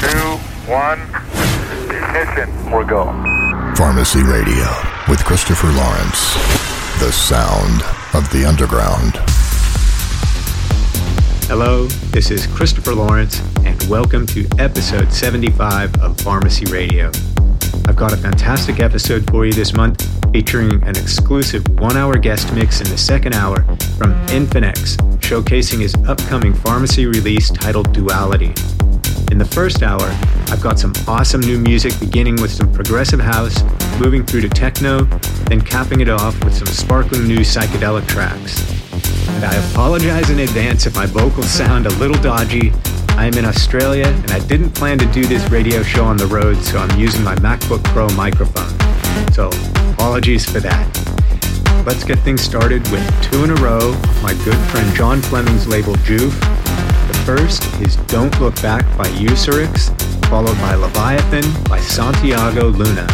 two, one. Ignition. We're go. Pharmacy Radio with Christopher Lawrence. The sound of the underground. Hello, this is Christopher Lawrence, and welcome to episode 75 of Pharmacy Radio. I've got a fantastic episode for you this month featuring an exclusive one hour guest mix in the second hour from Infinex, showcasing his upcoming pharmacy release titled Duality. In the first hour, I've got some awesome new music beginning with some progressive house, moving through to techno, then capping it off with some sparkling new psychedelic tracks. And I apologize in advance if my vocals sound a little dodgy. I am in Australia and I didn't plan to do this radio show on the road, so I'm using my MacBook Pro microphone. So, apologies for that. Let's get things started with two in a row, my good friend John Fleming's label Joof, First is Don't Look Back by Usurix, followed by Leviathan by Santiago Luna.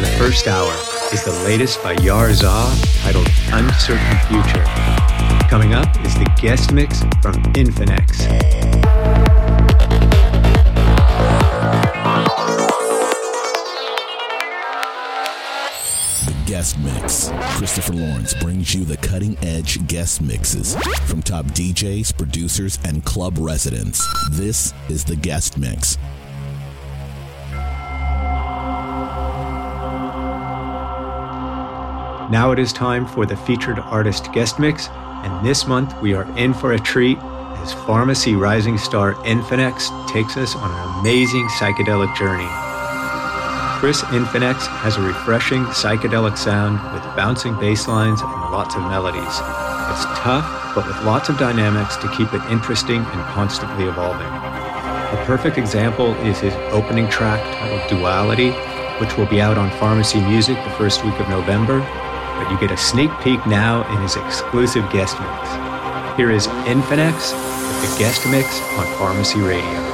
For the first hour is the latest by Yarza titled Uncertain Future. Coming up is the guest mix from Infinex. The Guest mix. Christopher Lawrence brings you the cutting edge guest mixes from top DJs, producers, and club residents. This is the guest mix. Now it is time for the featured artist guest mix, and this month we are in for a treat as Pharmacy rising star Infinex takes us on an amazing psychedelic journey. Chris Infinex has a refreshing psychedelic sound with bouncing bass lines and lots of melodies. It's tough, but with lots of dynamics to keep it interesting and constantly evolving. A perfect example is his opening track titled Duality, which will be out on Pharmacy Music the first week of November but you get a sneak peek now in his exclusive guest mix. Here is Infinex with the guest mix on Pharmacy Radio.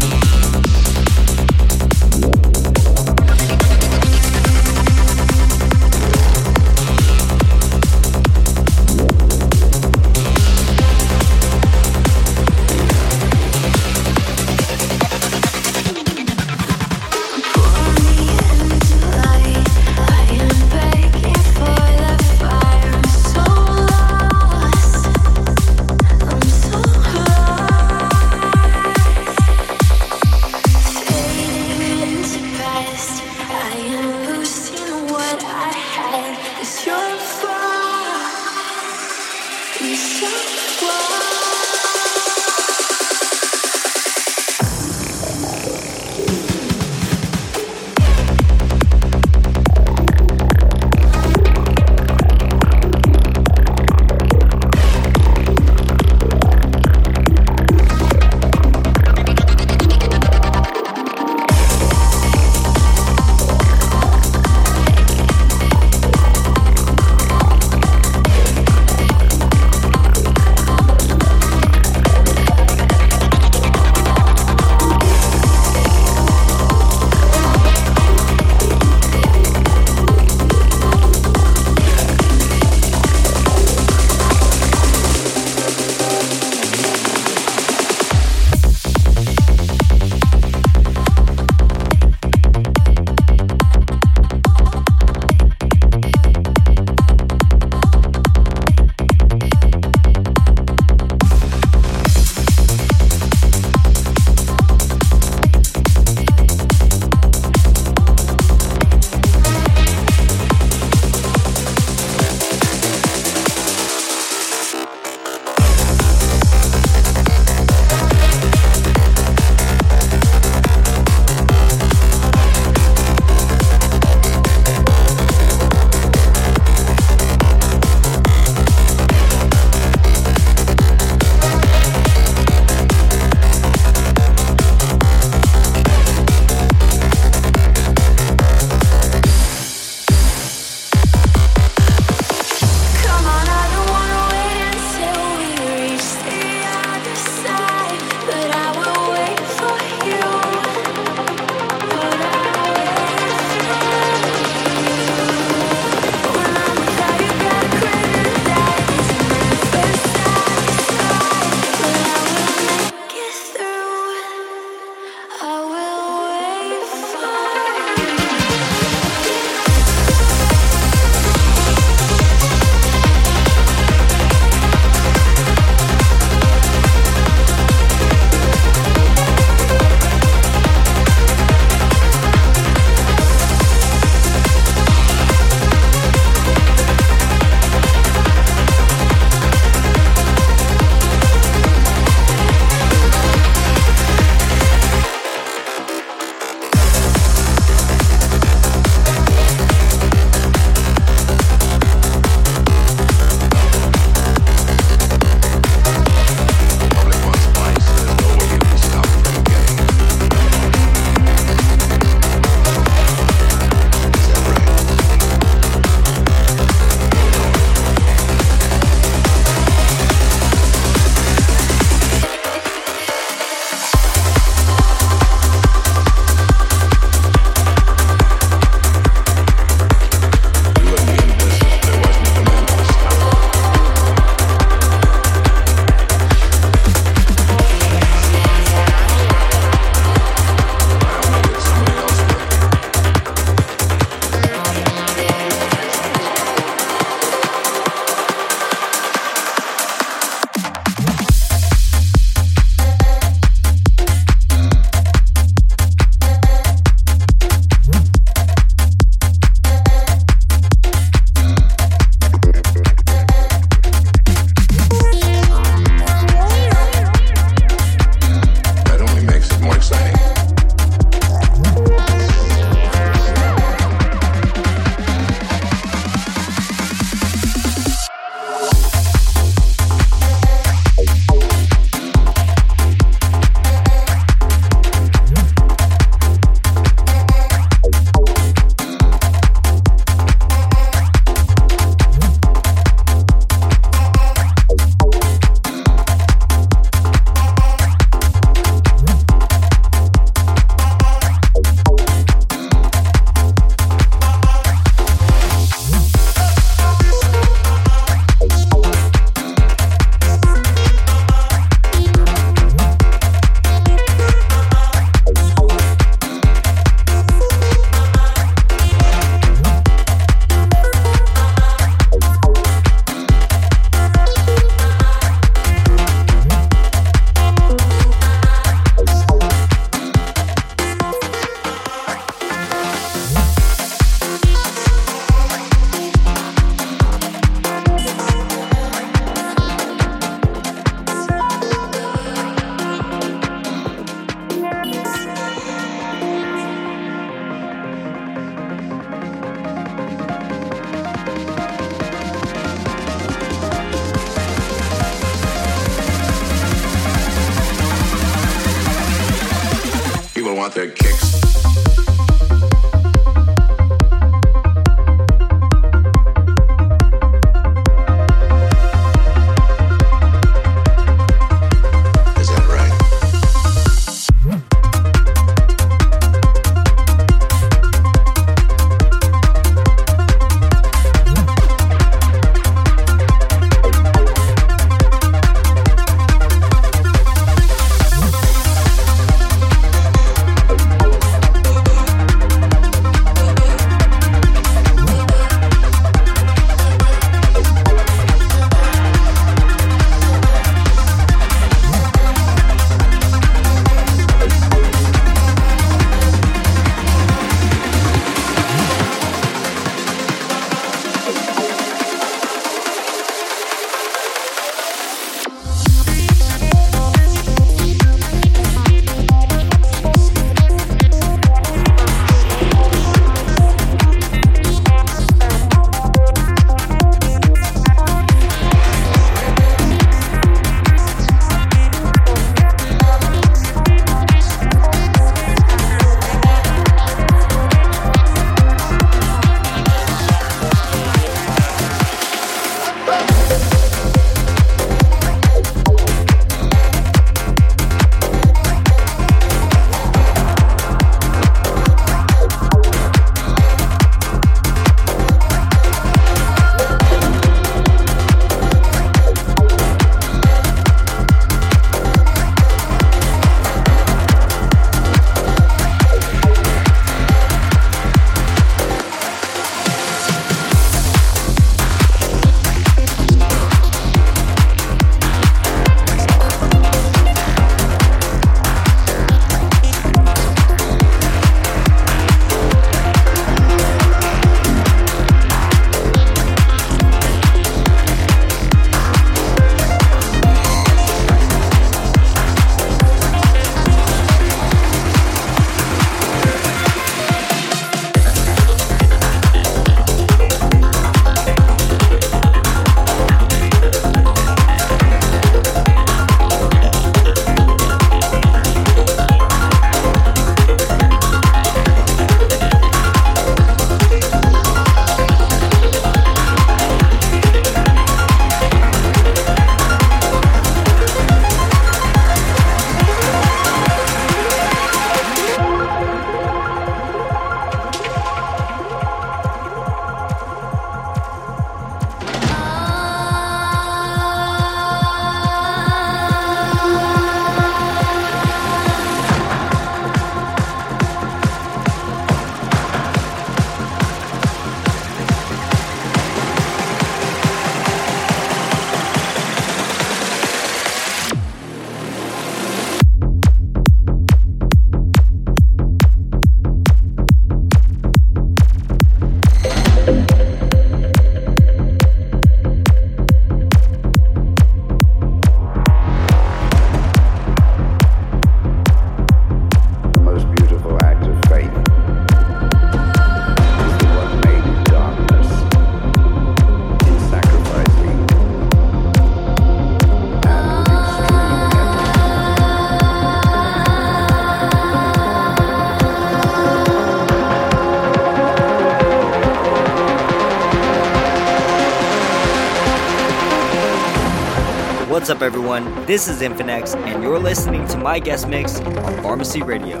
What's up, everyone? This is Infinex, and you're listening to my guest mix on Pharmacy Radio.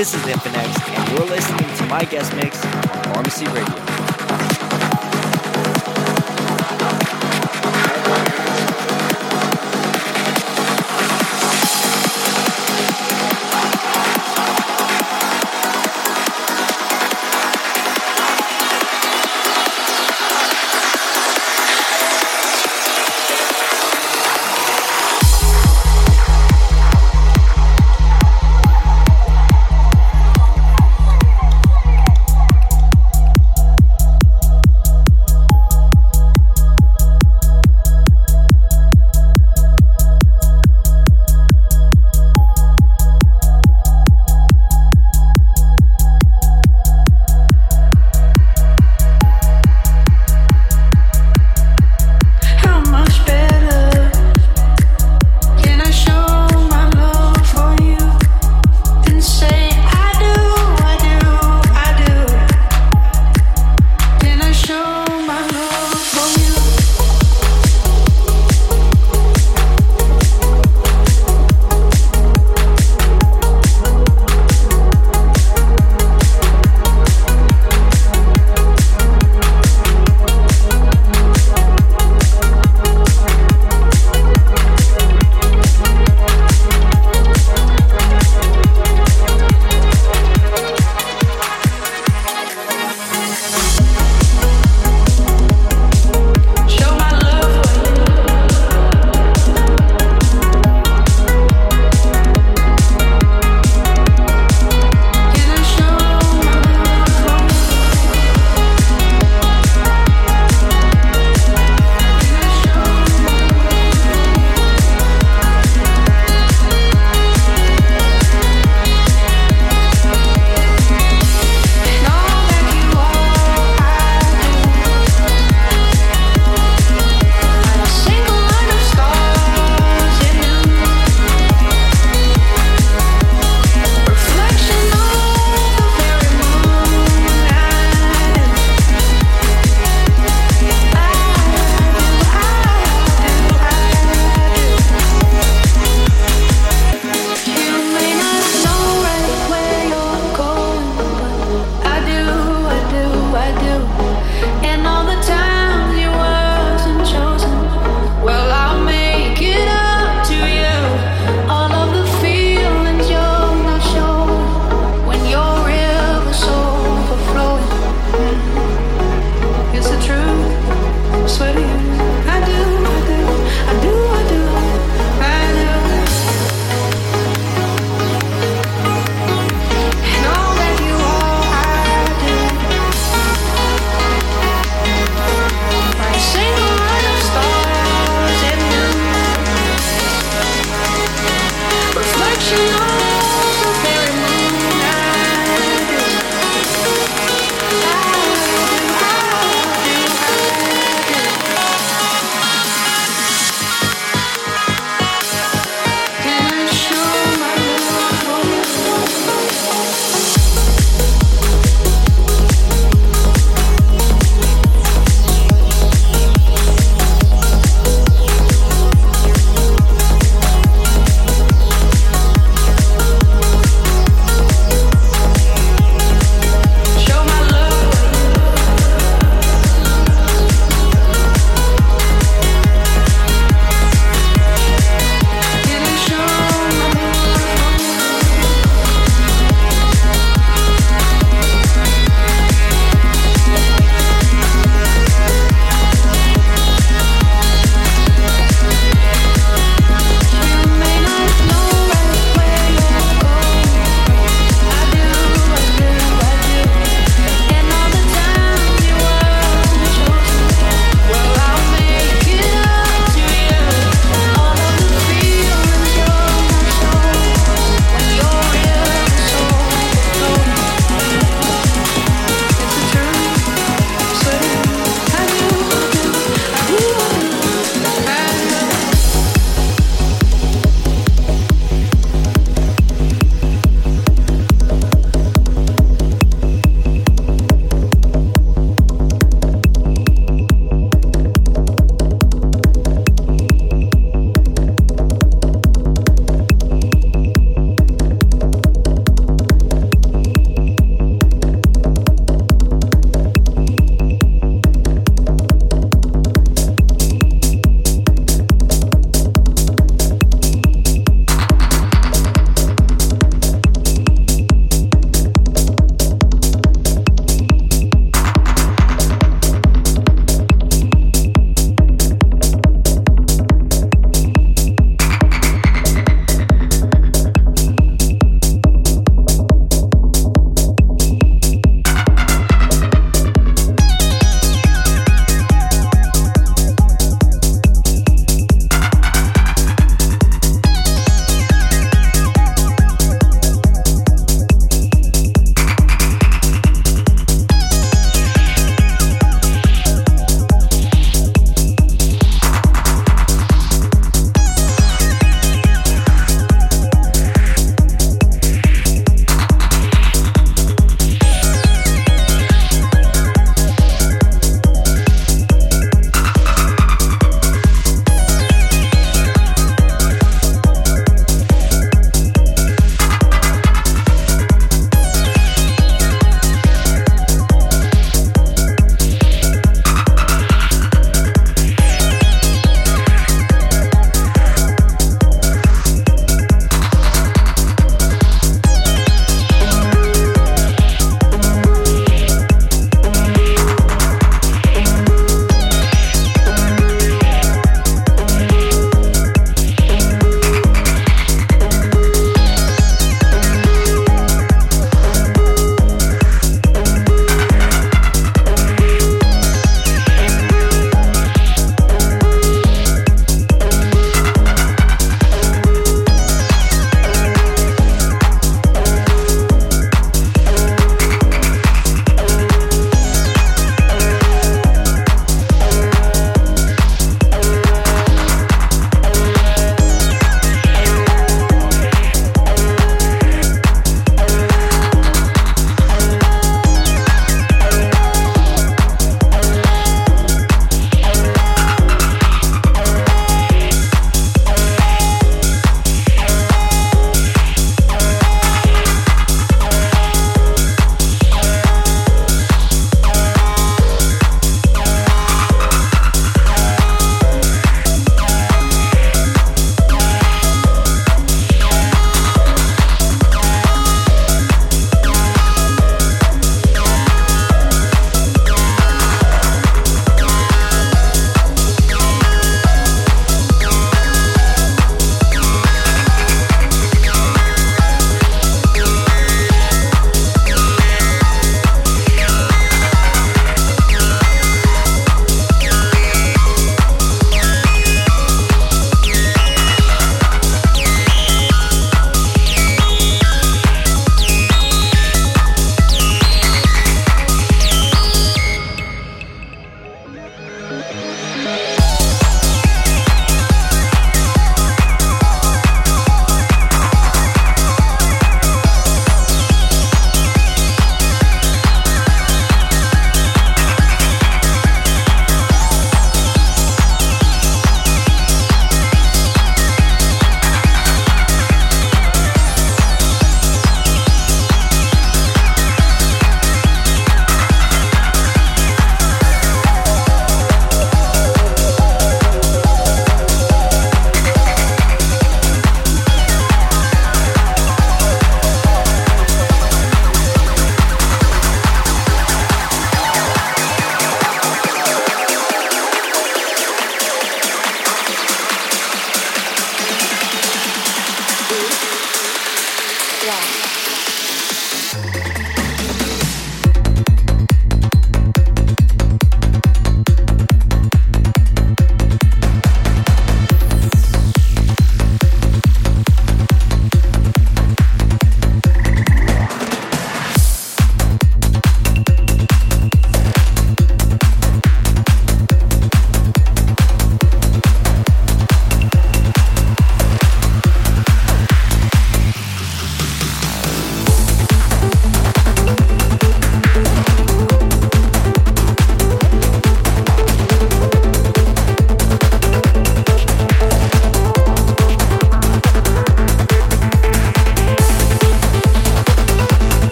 This is Infinex,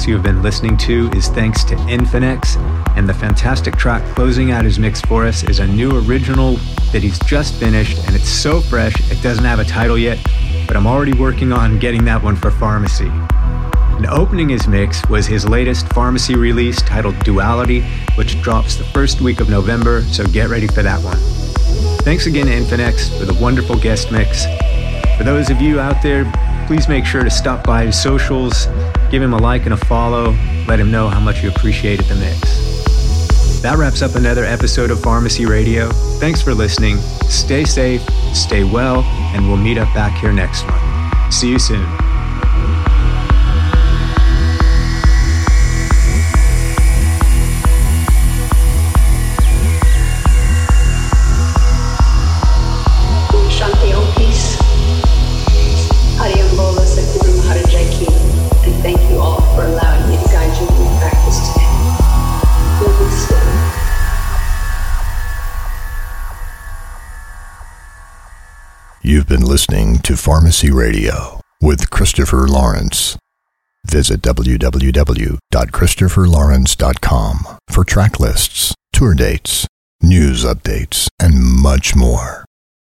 mix you have been listening to is thanks to Infinex, and the fantastic track closing out his mix for us is a new original that he's just finished, and it's so fresh it doesn't have a title yet, but I'm already working on getting that one for Pharmacy. And opening his mix was his latest Pharmacy release titled Duality, which drops the first week of November, so get ready for that one. Thanks again to Infinex for the wonderful guest mix. For those of you out there, please make sure to stop by his socials, give him a like and a follow, let him know how much you appreciated the mix. That wraps up another episode of Pharmacy Radio. Thanks for listening. Stay safe, stay well, and we'll meet up back here next month. See you soon. Pharmacy Radio with Christopher Lawrence. Visit www.christopherlawrence.com for track lists, tour dates, news updates, and much more.